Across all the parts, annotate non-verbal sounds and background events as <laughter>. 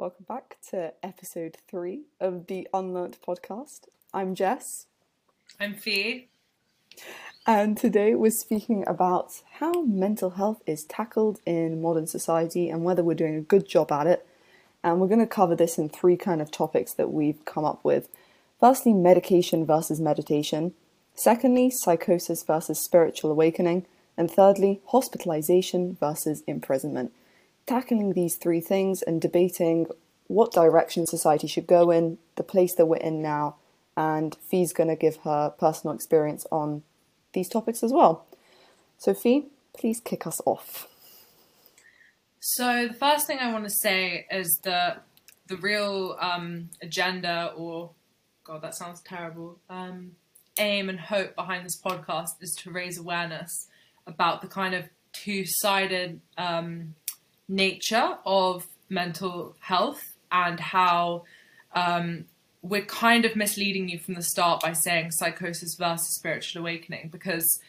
Welcome back to episode three of the Unlearned podcast. I'm Jess. I'm Fee. And today we're speaking about how mental health is tackled in modern society and whether we're doing a good job at it. And we're going to cover this in three kind of topics that we've come up with. Firstly, medication versus meditation. Secondly, psychosis versus spiritual awakening. And thirdly, hospitalization versus imprisonment. Tackling these three things and debating what direction society should go in, the place that we're in now, and Fee's going to give her personal experience on these topics as well. So, Fee, please kick us off. So, the first thing I want to say is that the real um, agenda, or God, that sounds terrible, um, aim and hope behind this podcast is to raise awareness about the kind of two sided um, nature of mental health and how um, we're kind of misleading you from the start by saying psychosis versus spiritual awakening because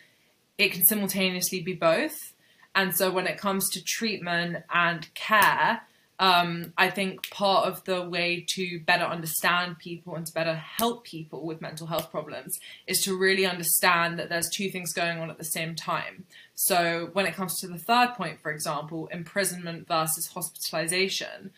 it can simultaneously be both. And so when it comes to treatment and care, um, I think part of the way to better understand people and to better help people with mental health problems is to really understand that there's two things going on at the same time. So when it comes to the third point, for example, imprisonment versus hospitalization,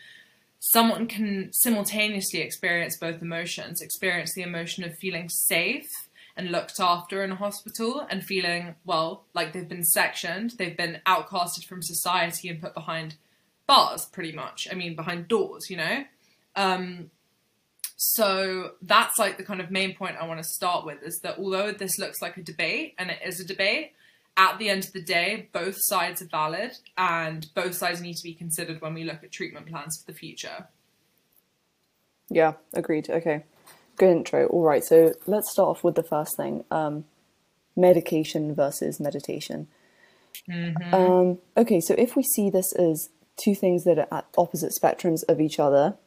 someone can simultaneously experience both emotions, experience the emotion of feeling safe and looked after in a hospital and feeling, well, like they've been sectioned, they've been outcasted from society and put behind bars, pretty much. I mean, behind doors, you know? Um, so that's like the kind of main point I want to start with is that although this looks like a debate, and it is a debate, at the end of the day, both sides are valid and both sides need to be considered when we look at treatment plans for the future. Yeah, agreed. Okay. Good intro. All right, so let's start off with the first thing um, medication versus meditation. Mm-hmm. Um, okay, so if we see this as two things that are at opposite spectrums of each other,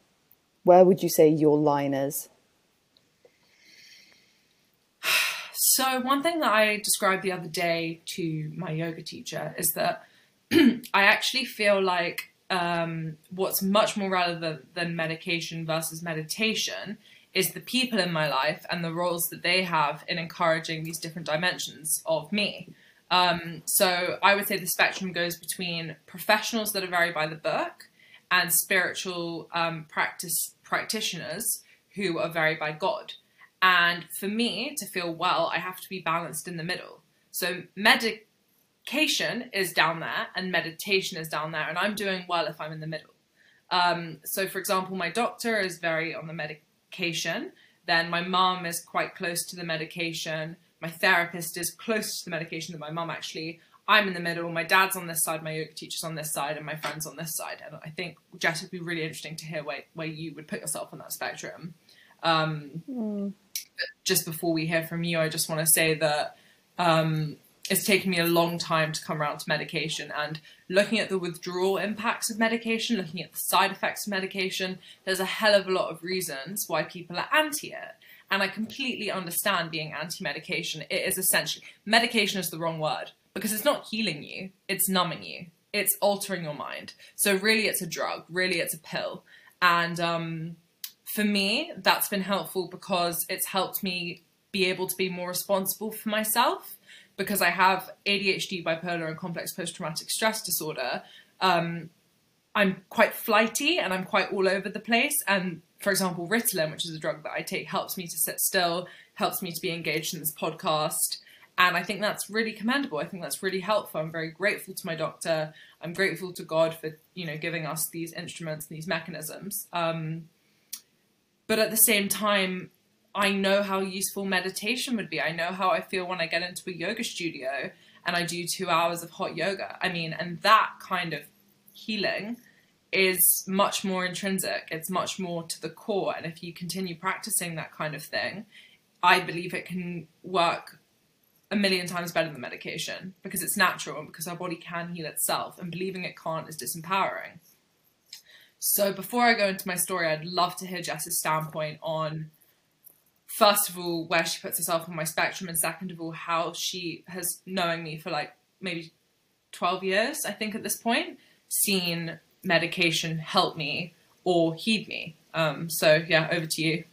where would you say your line is? So, one thing that I described the other day to my yoga teacher is that <clears throat> I actually feel like um, what's much more relevant than medication versus meditation is the people in my life and the roles that they have in encouraging these different dimensions of me. Um, so, I would say the spectrum goes between professionals that are very by the book and spiritual um, practice practitioners who are very by God. And for me to feel well, I have to be balanced in the middle. So medication is down there and meditation is down there, and I'm doing well if I'm in the middle. Um, so, for example, my doctor is very on the medication, then my mom is quite close to the medication. My therapist is close to the medication that my mum actually. I'm in the middle. My dad's on this side, my yoga teacher's on this side, and my friend's on this side. And I think Jess would be really interesting to hear where, where you would put yourself on that spectrum. Um, mm just before we hear from you, I just want to say that um, it's taken me a long time to come around to medication and looking at the withdrawal impacts of medication, looking at the side effects of medication, there's a hell of a lot of reasons why people are anti it. And I completely understand being anti medication. It is essentially, medication is the wrong word because it's not healing you, it's numbing you, it's altering your mind. So, really, it's a drug, really, it's a pill. And um, for me, that's been helpful because it's helped me be able to be more responsible for myself because I have ADHD, bipolar, and complex post traumatic stress disorder. Um, I'm quite flighty and I'm quite all over the place. And for example, Ritalin, which is a drug that I take, helps me to sit still, helps me to be engaged in this podcast. And I think that's really commendable. I think that's really helpful. I'm very grateful to my doctor. I'm grateful to God for, you know, giving us these instruments and these mechanisms. Um, but at the same time, I know how useful meditation would be. I know how I feel when I get into a yoga studio and I do two hours of hot yoga. I mean, and that kind of healing is much more intrinsic, it's much more to the core. And if you continue practicing that kind of thing, I believe it can work a million times better than medication because it's natural and because our body can heal itself. And believing it can't is disempowering. So before I go into my story, I'd love to hear Jess's standpoint on first of all where she puts herself on my spectrum, and second of all how she has knowing me for like maybe twelve years, I think at this point, seen medication help me or heed me. Um, so yeah, over to you.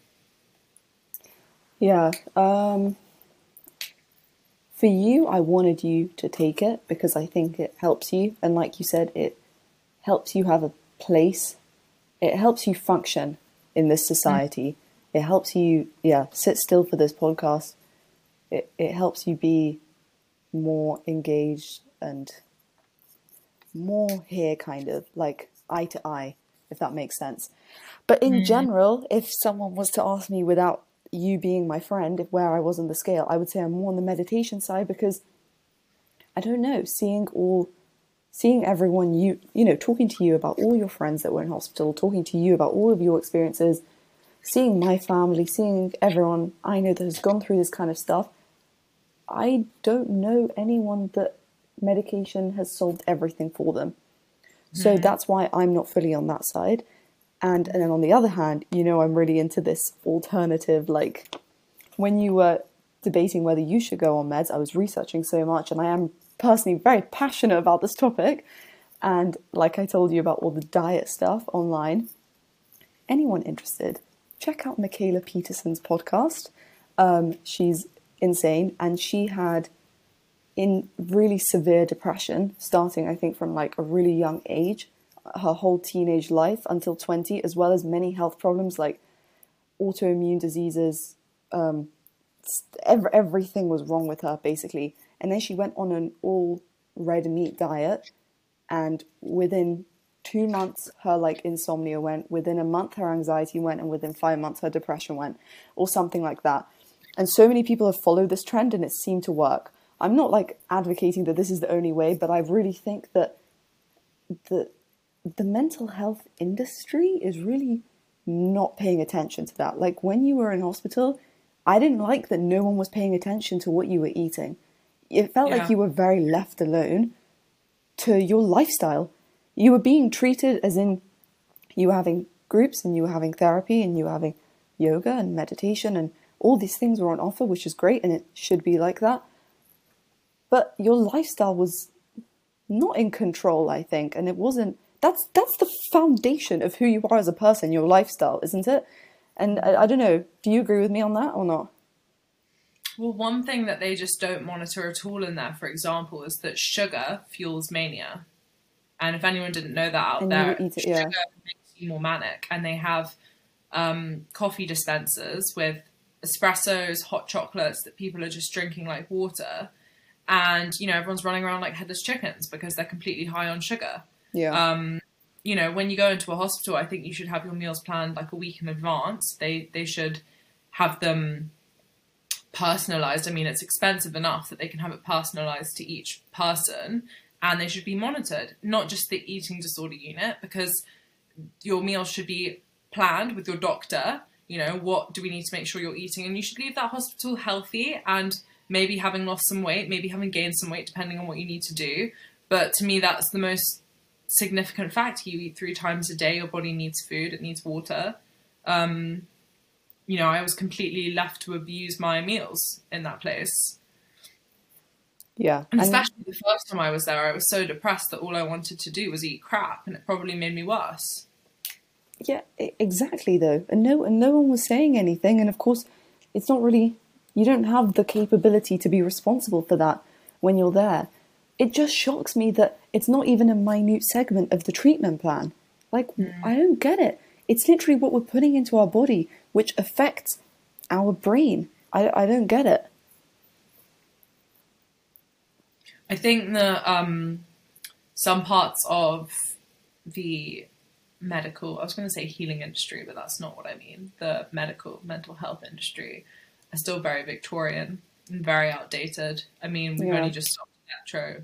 Yeah. Um, for you, I wanted you to take it because I think it helps you. And like you said, it helps you have a place. It helps you function in this society. Mm. It helps you, yeah, sit still for this podcast. It, it helps you be more engaged and more here, kind of like eye to eye, if that makes sense. But in mm. general, if someone was to ask me without you being my friend, if where I was on the scale, I would say I'm more on the meditation side because I don't know, seeing all seeing everyone you you know, talking to you about all your friends that were in hospital, talking to you about all of your experiences, seeing my family, seeing everyone I know that has gone through this kind of stuff, I don't know anyone that medication has solved everything for them. So mm. that's why I'm not fully on that side. And and then on the other hand, you know, I'm really into this alternative. Like when you were debating whether you should go on meds, I was researching so much, and I am personally very passionate about this topic. And like I told you about all the diet stuff online, anyone interested, check out Mikhaila Peterson's podcast. Um, she's insane, and she had in really severe depression, starting I think from like a really young age her whole teenage life until 20, as well as many health problems like autoimmune diseases. Um, every, everything was wrong with her, basically. And then she went on an all red meat diet, and within two months, her like insomnia went. Within a month, her anxiety went, and within five months, her depression went, or something like that. And so many people have followed this trend, and it seemed to work. I'm not like advocating that this is the only way, but I really think that the the mental health industry is really not paying attention to that. Like when you were in hospital, I didn't like that no one was paying attention to what you were eating. It felt yeah. like you were very left alone to your lifestyle. You were being treated as in you were having groups and you were having therapy and you were having yoga and meditation and all these things were on offer, which is great and it should be like that. But your lifestyle was not in control, I think, and it wasn't that's that's the foundation of who you are as a person, your lifestyle, isn't it? And I, I don't know, do you agree with me on that or not? Well, one thing that they just don't monitor at all in there, for example, is that sugar fuels mania. And if anyone didn't know that out and there, it, sugar yeah. makes you more manic. And they have um, coffee dispensers with espressos, hot chocolates that people are just drinking like water. And, you know, everyone's running around like headless chickens because they're completely high on sugar. Yeah. Um, you know, when you go into a hospital, I think you should have your meals planned like a week in advance. They they should have them personalized. I mean, it's expensive enough that they can have it personalized to each person, and they should be monitored, not just the eating disorder unit, because your meals should be planned with your doctor. You know, what do we need to make sure you're eating, and you should leave that hospital healthy and maybe having lost some weight, maybe having gained some weight, depending on what you need to do. But to me, that's the most significant fact. You eat three times a day. Your body needs food. It needs water. Um, you know, I was completely left to abuse my meals in that place. Yeah. And especially the first time I was there, I was so depressed that all I wanted to do was eat crap, and it probably made me worse. Yeah, exactly. Though, and no, and no one was saying anything. And of course, it's not really. You don't have the capability to be responsible for that when you're there it just shocks me that it's not even a minute segment of the treatment plan. Like, mm. I don't get it. It's literally what we're putting into our body, which affects our brain. I, I don't get it. I think that um, some parts of the medical, I was going to say healing industry, but that's not what I mean. The medical mental health industry are still very Victorian and very outdated. I mean, we've yeah. only just stopped electro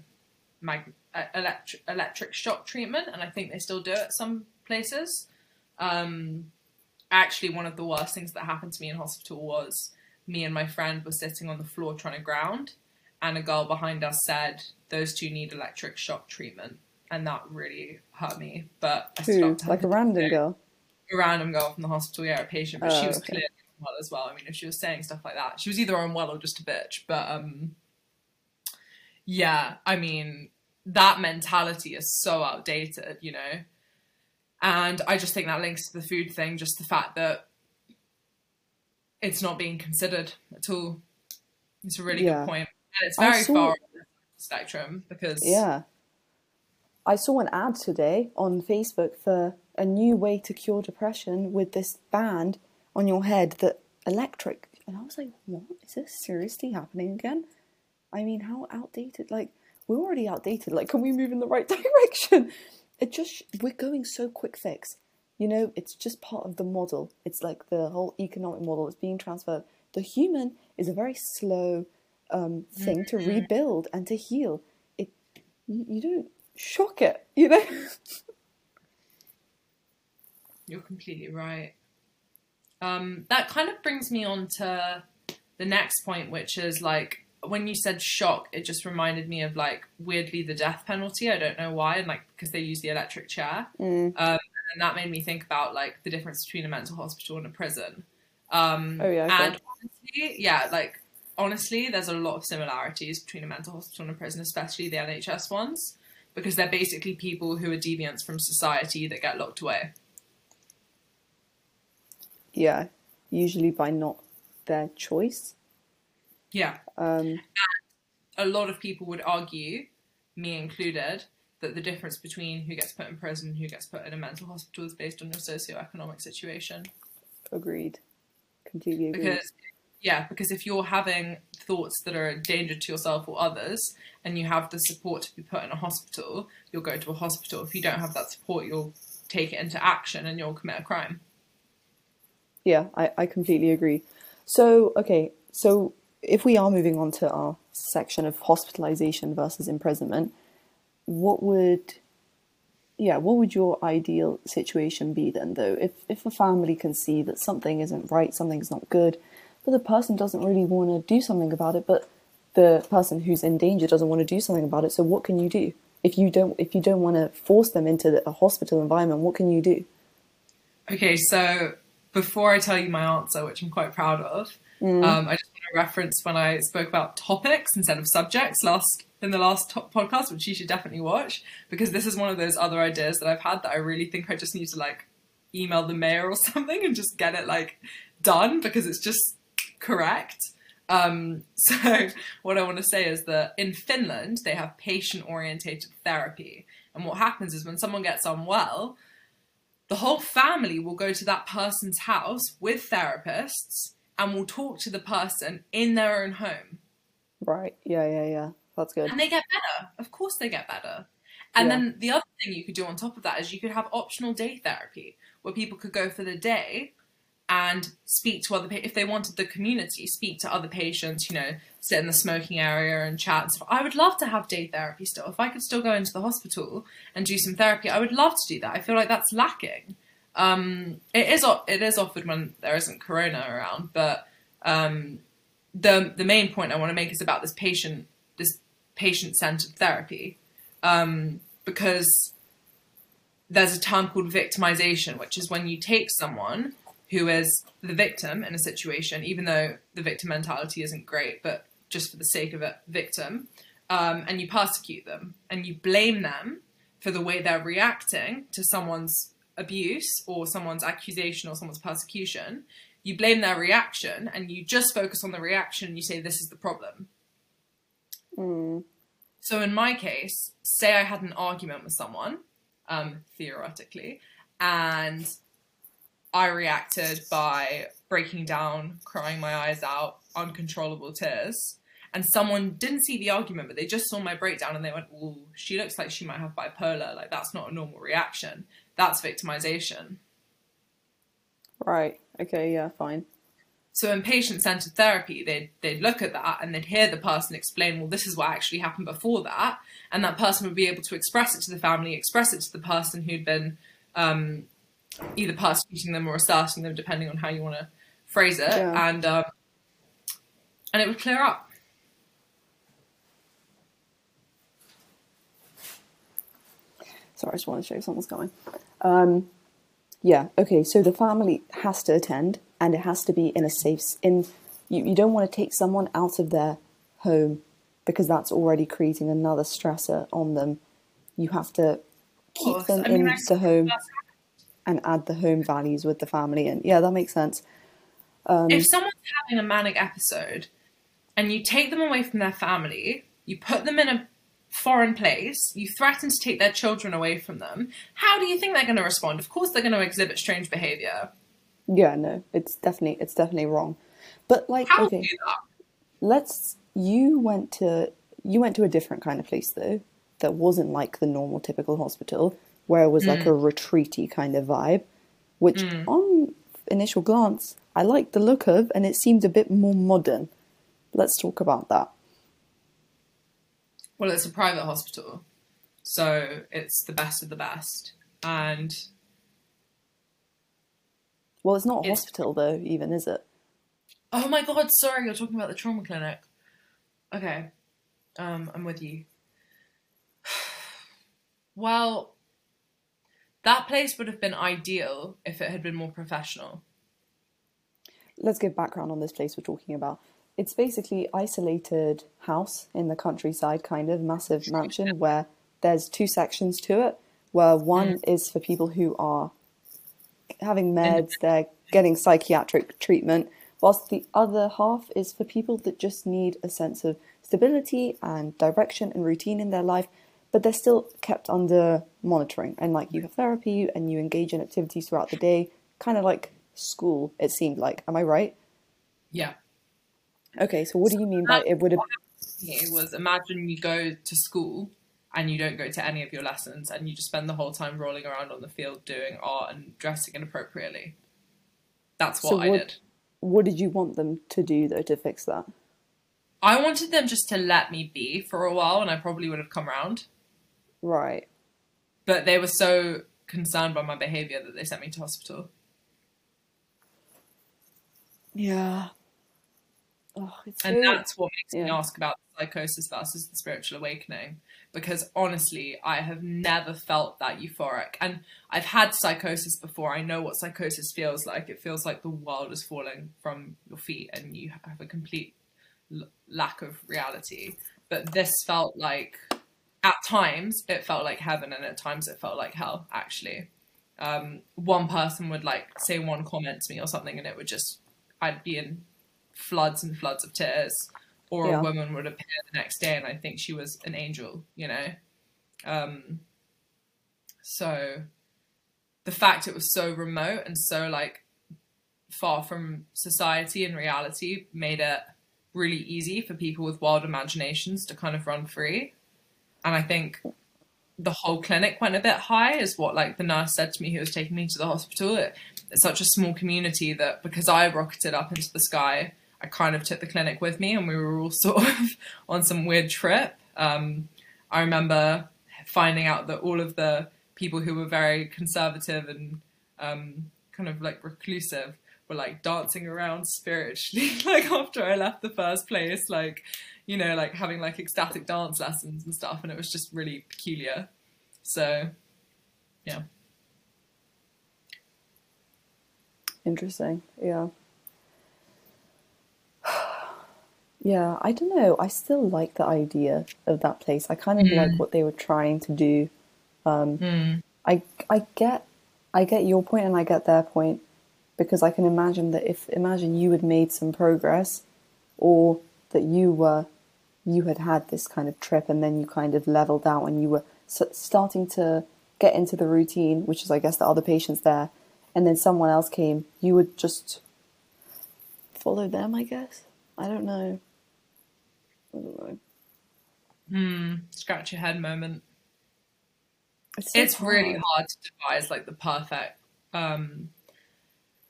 mag, uh, electric, electric shock treatment, and I think they still do it some places. Um, actually, one of the worst things that happened to me in hospital was me and my friend were sitting on the floor trying to ground, and a girl behind us said, "Those two need electric shock treatment," and that really hurt me. But I? Like a random girl. A random girl from the hospital, yeah, a patient, but oh, she was okay. clearly well as well. I mean, if she was saying stuff like that, she was either unwell or just a bitch. But um, yeah, I mean, that mentality is so outdated, you know. And I just think that links to the food thing, just the fact that it's not being considered at all. It's a really Yeah. good point. And it's very saw- far on the spectrum because Yeah. I saw an ad today on Facebook for a new way to cure depression with this band on your head that electric. And I was like, what? Is this seriously happening again? I mean, how outdated? Like, we're already outdated. Like, can we move in the right <laughs> direction? It just, we're going so quick fix. You know, it's just part of the model. It's like the whole economic model is being transferred. The human is a very slow um, thing to rebuild and to heal. It you, you don't shock it, you know. You're completely right. Um, that kind of brings me on to the next point, which is like when you said shock, it just reminded me of like weirdly the death penalty. I don't know why, and like because they use the electric chair, Mm. um, and that made me think about like the difference between a mental hospital and a prison. Um, Oh, yeah, okay. and honestly, yeah, like honestly, there's a lot of similarities between a mental hospital and a prison, especially the NHS ones, because they're basically people who are deviants from society that get locked away. Yeah, usually by not their choice. Yeah. Um, a lot of people would argue, me included, that the difference between who gets put in prison and who gets put in a mental hospital is based on your socioeconomic situation. agreed. Completely agreed. Because, yeah, because if you're having thoughts that are a danger to yourself or others, and you have the support to be put in a hospital, you'll go to a hospital. If you don't have that support, you'll take it into action and you'll commit a crime. Yeah, I, I completely agree. So, okay, so if we are moving on to our section of hospitalization versus imprisonment, what would yeah, what would your ideal situation be then though? If if a family can see that something isn't right, something's not good, but the person doesn't really want to do something about it, but the person who's in danger doesn't want to do something about it, so what can you do? If you don't if you don't want to force them into a hospital environment, what can you do? Okay, so before I tell you my answer, which I'm quite proud of, um, I just want to reference when I spoke about topics instead of subjects last in the last top podcast, which you should definitely watch because this is one of those other ideas that I've had that I really think I just need to like email the mayor or <laughs> something and just get it like done because it's just correct. Um, <laughs> so what I want to say is that in Finland they have patient orientated therapy, and what happens is when someone gets unwell, the whole family will go to that person's house with therapists and will talk to the person in their own home. Right. Yeah, yeah, yeah. That's good. And they get better. Of course, they get better. And Yeah. then the other thing you could do on top of that is you could have optional day therapy where people could go for the day and speak to other if they wanted the community speak to other patients you know sit in the smoking area and chat i would love to have day therapy still if i could still go into the hospital and do some therapy. I would love to do that. I feel like that's lacking. Um, it is it is offered when there isn't corona around but um, the the main point i want to make is about this patient this patient centered therapy. Um, because there's a term called victimization, which is when you take someone who is the victim in a situation, even though the victim mentality isn't great, but just for the sake of it, victim, um, and you persecute them and you blame them for the way they're reacting to someone's abuse or someone's accusation or someone's persecution. You blame their reaction and you just focus on the reaction and you say, This is the problem. Mm, So in my case, say I had an argument with someone, um, theoretically, and I reacted by breaking down, crying my eyes out, uncontrollable tears, and someone didn't see the argument, but they just saw my breakdown and they went, "Ooh, she looks like she might have bipolar. Like that's not a normal reaction. That's victimization." right. Okay. Yeah. Fine. So in patient-centered therapy, they'd they'd look at that and they'd hear the person explain, well, this is what actually happened before that, and that person would be able to express it to the family, express it to the person who'd been um, either persecuting them or asserting them, depending on how you want to phrase it, Yeah. and um, and it would clear up. Sorry, I just want to show someone's coming. Um, yeah. Okay. So the family has to attend, and it has to be in a safe. In you, you don't want to take someone out of their home because that's already creating another stressor on them. You have to keep them I mean, in the home. And add the home values with the family. And yeah, that makes sense. Um, if someone's having a manic episode and you take them away from their family, you put them in a foreign place, you threaten to take their children away from them, how do you think they're going to respond? Of course, they're going to exhibit strange behavior. Yeah, no, it's definitely it's definitely wrong. But like, How okay, do that? let's. You went to you went to a different kind of place though, that wasn't like the normal typical hospital, where it was like a retreaty kind of vibe, which on initial glance I liked the look of, and it seemed a bit more modern. Let's talk about that. Well, it's a private hospital, so it's the best of the best. And Well, it's not a It's- hospital though, even is it? oh my god, sorry, you're talking about the trauma clinic. Okay, um, I'm with you. <sighs> Well, that place would have been ideal if it had been more professional. let's give background on this place we're talking about. It's basically isolated house in the countryside, kind of massive mansion where there's two sections to it. Where one mm. is for people who are having meds, they're getting psychiatric treatment, whilst the other half is for people that just need a sense of stability and direction and routine in their life, but they're still kept under monitoring. And like you have therapy and you engage in activities throughout the day, kind of like school, it seemed like. Am I right? Yeah. Okay, so what do you mean by it would have? It was imagine you go to school and you don't go to any of your lessons and you just spend the whole time rolling around on the field doing art and dressing inappropriately. That's what So I what- did. What did you want them to do though to fix that? I wanted them just to let me be for a while and I probably would have come around. Right. But they were so concerned by my behaviour that they sent me to hospital. Yeah. Oh, it's And so- that's what makes me ask about psychosis versus the spiritual awakening. Because honestly, I have never felt that euphoric. And I've had psychosis before. I know what psychosis feels like. It feels like the world is falling from your feet and you have a complete l- lack of reality. But this felt like, at times, it felt like heaven, and at times, it felt like hell, actually. Um, one person would like say one comment to me or something, and it would just, I'd be in floods and floods of tears or Yeah. a woman would appear the next day and I think she was an angel, you know. Um, so the fact it was so remote and so like far from society and reality made it really easy for people with wild imaginations to kind of run free. And I think the whole clinic went a bit high, is what like the nurse said to me who was taking me to the hospital. It, it's such a small community that because I rocketed up into the sky, I kind of took the clinic with me, and we were all <laughs> sort of on some weird trip. Um, I remember finding out that all of the people who were very conservative and um, kind of like reclusive were like dancing around spiritually, <laughs> like after I left the first place, like you know, like having like ecstatic dance lessons and stuff, and it was just really peculiar. So, yeah. Interesting. Yeah. <sighs> Yeah, I don't know. I still like the idea of that place. I kind of like what they were trying to do. Mm. I I get I get your point and I get their point because I can imagine that if imagine you had made some progress or that you were you had had this kind of trip and then you kind of leveled out and you were starting to get into the routine, which is I guess the other patients there, and then someone else came, you would just follow them, I guess. I don't know. I don't know. Hmm. Scratch your head moment. It's, so it's really hard. hard to devise like the perfect um,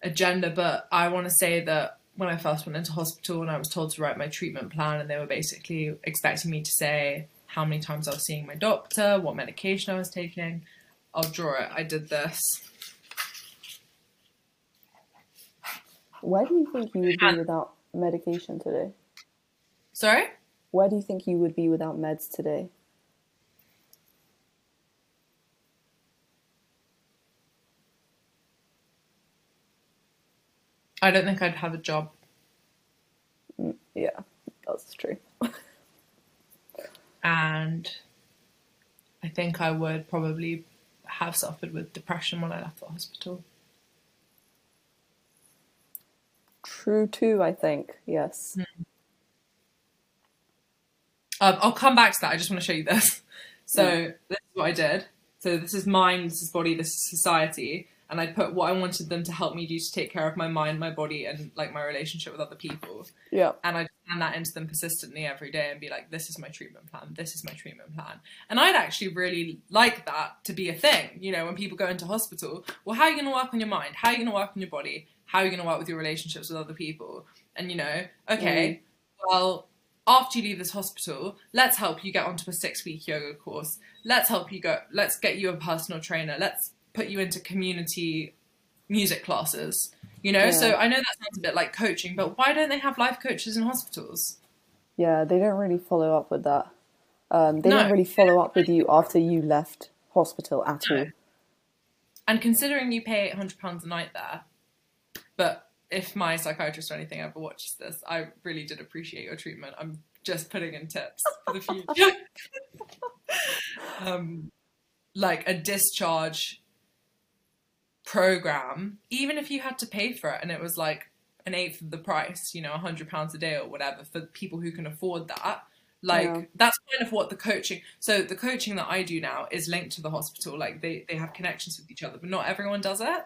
agenda, but I want to say that when I first went into hospital and I was told to write my treatment plan, and they were basically expecting me to say how many times I was seeing my doctor, what medication I was taking. I'll draw it. I did this. Why do you think you would be without medication today? Sorry? Why do you think you would be without meds today? I don't think I'd have a job. Yeah, that's true. and I think I would probably have suffered with depression when I left the hospital. True too, I think. Yes. Mm. Um, I'll come back to that. I just want to show you this. So mm. this is what I did. So this is mind, this is body, this is society, and I put what I wanted them to help me do to take care of my mind, my body, and like my relationship with other people. Yeah. And I hand that into them persistently every day and be like, "This is my treatment plan. This is my treatment plan." And I'd actually really like that to be a thing. You know, when people go into hospital, well, how are you going to work on your mind? How are you going to work on your body? How are you going to work with your relationships with other people? And you know, okay, mm. well, after you leave this hospital, let's help you get onto a six week yoga course. Let's help you go, let's get you a personal trainer. Let's put you into community music classes. You know, yeah. so I know that sounds a bit like coaching, but why don't they have life coaches in hospitals? Yeah, they don't really follow up with that. Um, they no. don't really follow up with you after you left hospital at no. all. And considering you pay £800 a night there, but if my psychiatrist or anything ever watches this, I really did appreciate your treatment. I'm just putting in tips for the future. <laughs> um, like a discharge program, even if you had to pay for it and it was like an eighth of the price, you know, a hundred pounds a day or whatever for people who can afford that. Like yeah. that's kind of what the coaching. So the coaching that I do now is linked to the hospital. Like they they have connections with each other, but not everyone does it.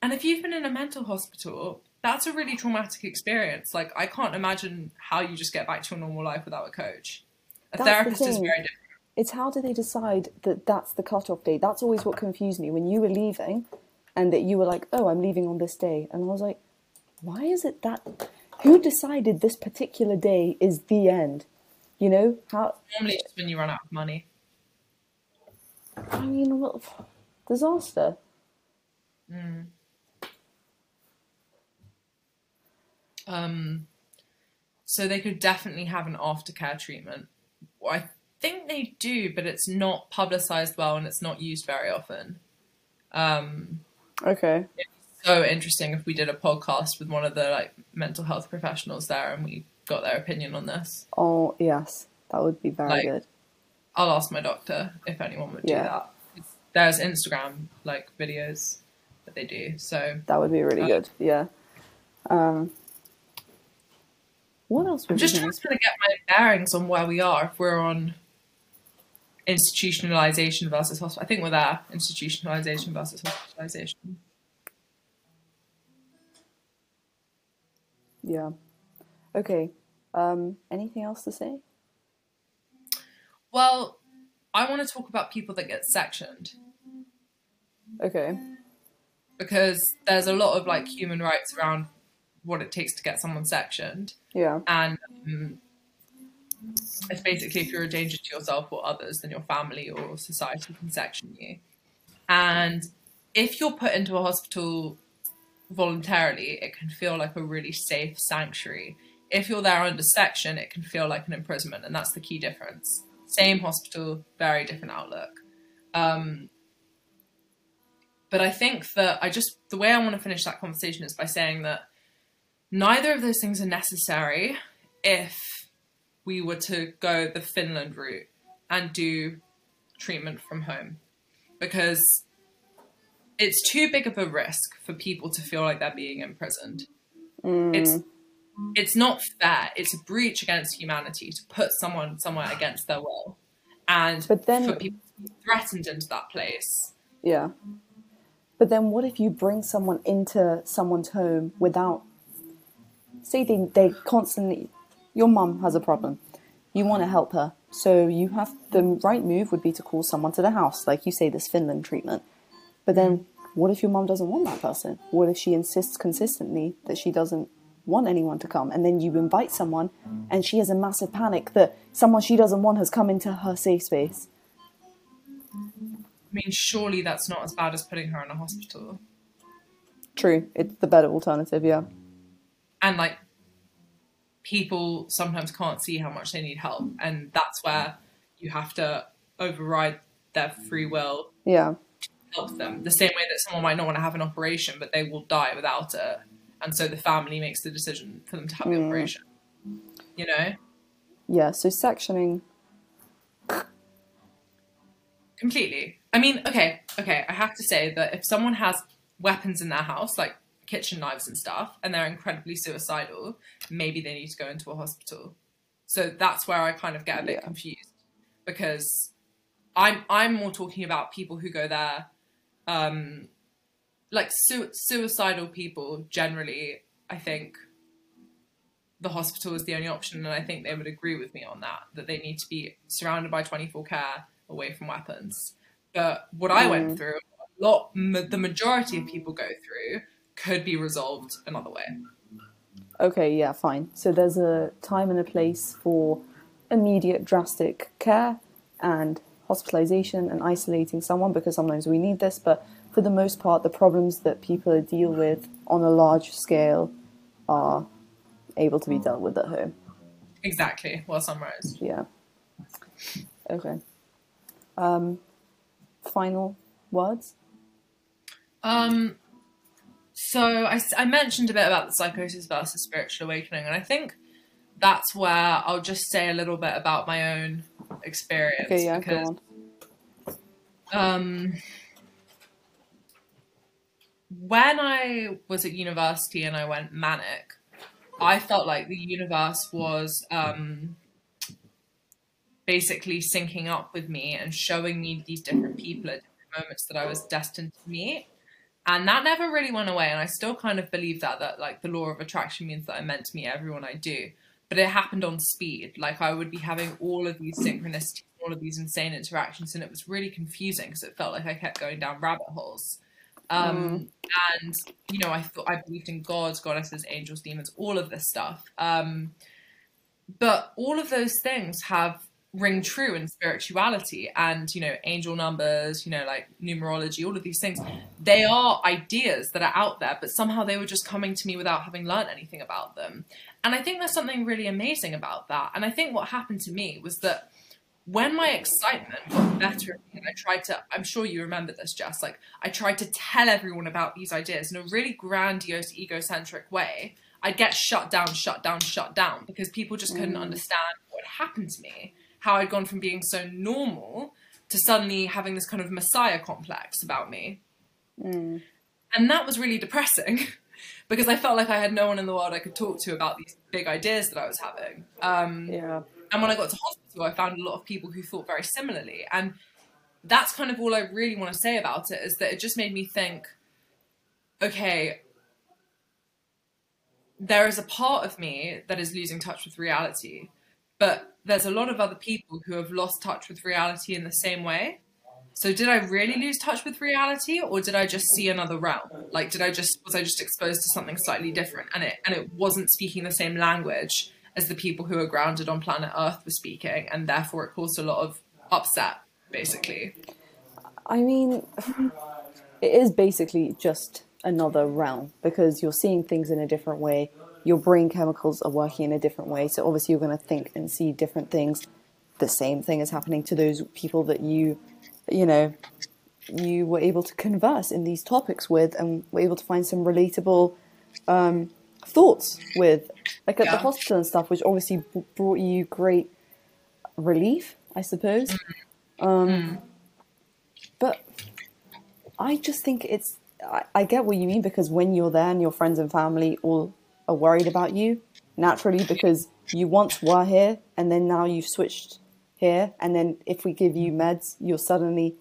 And if you've been in a mental hospital, that's a really traumatic experience. Like I can't imagine how you just get back to a normal life without a coach. A that's therapist is very different. It's how do they decide that that's the cutoff date? That's always what confused me when you were leaving, and that you were like, "Oh, I'm leaving on this day," and I was like, "Why is it that? Who decided this particular day is the end? You know how? Normally, it's when you run out of money. I mean, what disaster. Mm. Um, so they could definitely have an aftercare treatment. I think they do, but it's not publicized well and it's not used very often. Um, okay. so interesting if we did a podcast with one of the like mental health professionals there and we got their opinion on this. Oh yes, that would be very like, good. I'll ask my doctor if anyone would yeah. do that. There's Instagram like videos that they do, so that would be really uh, good. Yeah. Um, what else? I'm just trying to get my bearings on where we are. If we're on institutionalization versus hospital, I think we're there. Institutionalization versus hospitalization. Yeah. Okay. Um, anything else to say? Well, I want to talk about people that get sectioned. Okay. Because there's a lot of like human rights around what it takes to get someone sectioned. Yeah. And um, it's basically if you're a danger to yourself or others, then your family or society can section you. And if you're put into a hospital voluntarily, it can feel like a really safe sanctuary. If you're there under section, it can feel like an imprisonment, and that's the key difference. Same hospital, very different outlook. Um, but I think that I just the way I want to finish that conversation is by saying that Neither of those things are necessary if we were to go the Finland route and do treatment from home because it's too big of a risk for people to feel like they're being imprisoned. Mm. It's it's not fair. It's a breach against humanity to put someone somewhere against their will, and but then, for people to be threatened into that place. Yeah. But then, what if you bring someone into someone's home without say they, they constantly, your mum has a problem, you want to help her. So you have the right move would be to call someone to the house, like you say, this Finland treatment. But then, what if your mum doesn't want that person? What if she insists consistently that she doesn't want anyone to come? And then you invite someone, and she has a massive panic that someone she doesn't want has come into her safe space. I mean, surely that's not as bad as putting her in a hospital. True, it's the better alternative, yeah and like people sometimes can't see how much they need help and that's where you have to override their free will yeah. help them. The same way that someone might not want to have an operation but they will die without it and so the family makes the decision for them to have the mm. operation. You know? Yeah so sectioning. Completely. I mean, okay, okay, I have to say that if someone has weapons in their house, like kitchen knives and stuff, and they're incredibly suicidal, maybe they need to go into a hospital. So that's where I kind of get a bit Yeah. confused because I'm I'm more talking about people who go there, um, like su- suicidal people. Generally, I think the hospital is the only option, and I think they would agree with me on that. That they need to be surrounded by twenty four care, away from weapons. But what I went Mm. through, a lot, the majority of people go through, could be resolved another way. Okay, yeah, fine. So there's a time and a place for immediate drastic care and hospitalization and isolating someone because sometimes we need this, but for the most part, the problems that people deal with on a large scale are able to be dealt with at home. Exactly, well summarized. Yeah. Okay. Um, final words? Um, so I mentioned a bit about the psychosis versus spiritual awakening, and I think that's where I'll just say a little bit about my own experience. Okay, yeah, because, go on. Um, when I was at university and I went manic, I felt like the universe was um, basically syncing up with me and showing me these different people at different moments that I was destined to meet. And that never really went away. And I still kind of believe that, that like the law of attraction means that I'm meant to meet everyone I do. But it happened on speed. Like I would be having all of these synchronicities, all of these insane interactions. And it was really confusing because it felt like I kept going down rabbit holes. Um, And, you know, I thought I believed in gods, goddesses, angels, demons, all of this stuff. Um, but all of those things have ring true in spirituality and you know angel numbers you know like numerology all of these things. They are ideas that are out there but somehow they were just coming to me without having learned anything about them. And i think there's something really amazing about that. And i think what happened to me was that when my excitement got better and i tried to i'm sure you remember this jess like i tried to tell everyone about these ideas in a really grandiose egocentric way i'd get shut down shut down shut down because people just couldn't Mm. understand what happened to me how I'd gone from being so normal to suddenly having this kind of messiah complex about me. Mm. And that was really depressing <laughs> because I felt like I had no one in the world I could talk to about these big ideas that I was having. Um, Yeah. and when I got to hospital, I found a lot of people who thought very similarly. And that's kind of all I really want to say about it is that it just made me think okay, there is a part of me that is losing touch with reality, but there's a lot of other people who have lost touch with reality in the same way. So did I really lose touch with reality or did I just see another realm? Like did I just was I just exposed to something slightly different and it and it wasn't speaking the same language as the people who are grounded on planet Earth were speaking and therefore it caused a lot of upset basically. I mean, <laughs> it is basically just another realm because you're seeing things in a different way. Your brain chemicals are working in a different way. So obviously, you're going to think and see different things. The same thing is happening to those people that you, you know, you were able to converse in these topics with and were able to find some relatable um, thoughts with, like at the hospital and stuff, which obviously b- brought you great relief, I suppose. Um, but I just think it's. I, I get what you mean because when you're there and your friends and family all are worried about you, naturally, because you once were here and then now you've switched here, and then if we give you meds, you're suddenly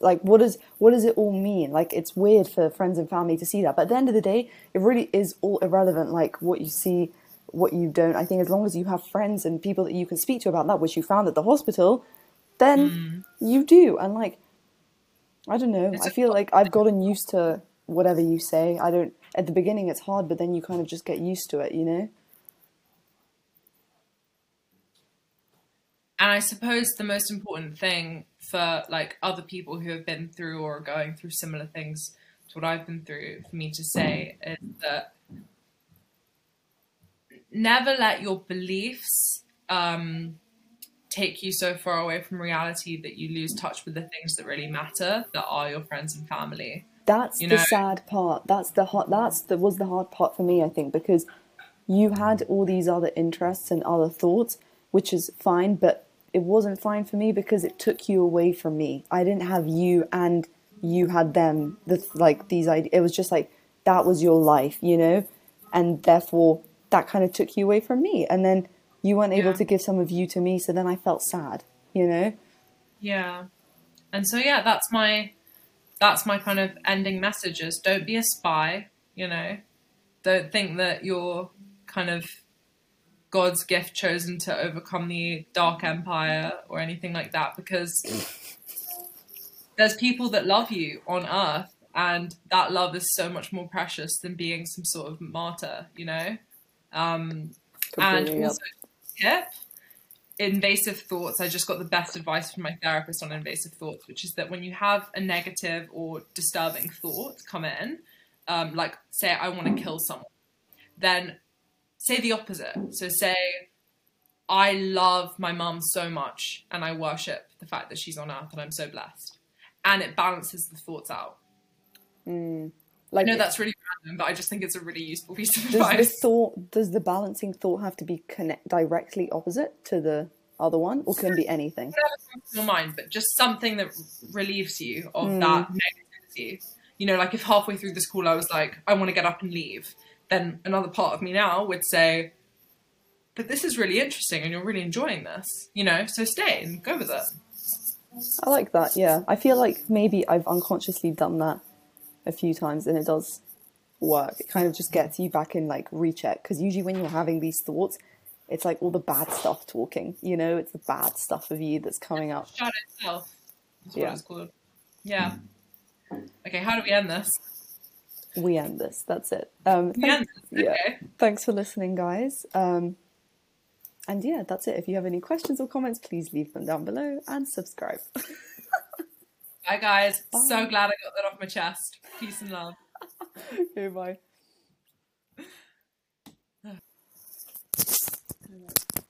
like, what does what does it all mean? Like, it's weird for friends and family to see that, but at the end of the day, it really is all irrelevant. Like what you see, what you don't. I think as long as you have friends and people that you can speak to about that, which you found at the hospital, then you do. And like, I don't know. It's I feel like I've gotten used to whatever you say. I don't. At the beginning, it's hard, but then you kind of just get used to it. You know. And I suppose the most important thing for like other people who have been through or are going through similar things to what I've been through for me to say is that never let your beliefs um, take you so far away from reality that you lose touch with the things that really matter, that are your friends and family. That's You the know- sad part. That's the hard. That's the was the hard part for me. I think because you had all these other interests and other thoughts, which is fine, but it wasn't fine for me because it took you away from me. I didn't have you and you had them. The like these ideas. It was just like that was your life, you know, and therefore that kind of took you away from me. And then you weren't able Yeah. to give some of you to me, so then I felt sad, you know. Yeah. And so yeah, that's my that's my kind of ending message is don't be a spy, you know. Don't think that you're kind of God's gift chosen to overcome the dark empire or anything like that because <laughs> there's people that love you on earth and that love is so much more precious than being some sort of martyr, you know? Um and also tip invasive thoughts. I just got the best advice from my therapist on invasive thoughts which is that when you have a negative or disturbing thought come in um, like say i want to kill someone then say the opposite. So say i love my mum so much and i worship the fact that she's on earth and i'm so blessed. And it balances the thoughts out Like, i know that's really random but i just think it's a really useful piece of does the advice thought, does the balancing thought have to be connect directly opposite to the other one, or can it be anything? whatever your mind, but just something that relieves you of hmm. that negativity. You know, like if halfway through this call I was like, I want to get up and leave, then another part of me now would say, but this is really interesting and you're really enjoying this, you know, so stay and go with it. I like that. Yeah, I feel like maybe I've unconsciously done that a few times, and it does work. It kind of just gets you back in like recheck because usually when you're having these thoughts, it's like all the bad stuff talking. You know, it's the bad stuff of you that's coming up. Shadow self. That's what Yeah. it's called. Yeah. Okay, how do we end this? We end this. That's it. Um, We thank- end yeah. Okay. Thanks for listening, guys. Um, and yeah, that's it. If you have any questions or comments, please leave them down below and subscribe. <laughs> Bye guys. Bye. So glad I got that off my chest. Peace and love. <laughs> okay, bye.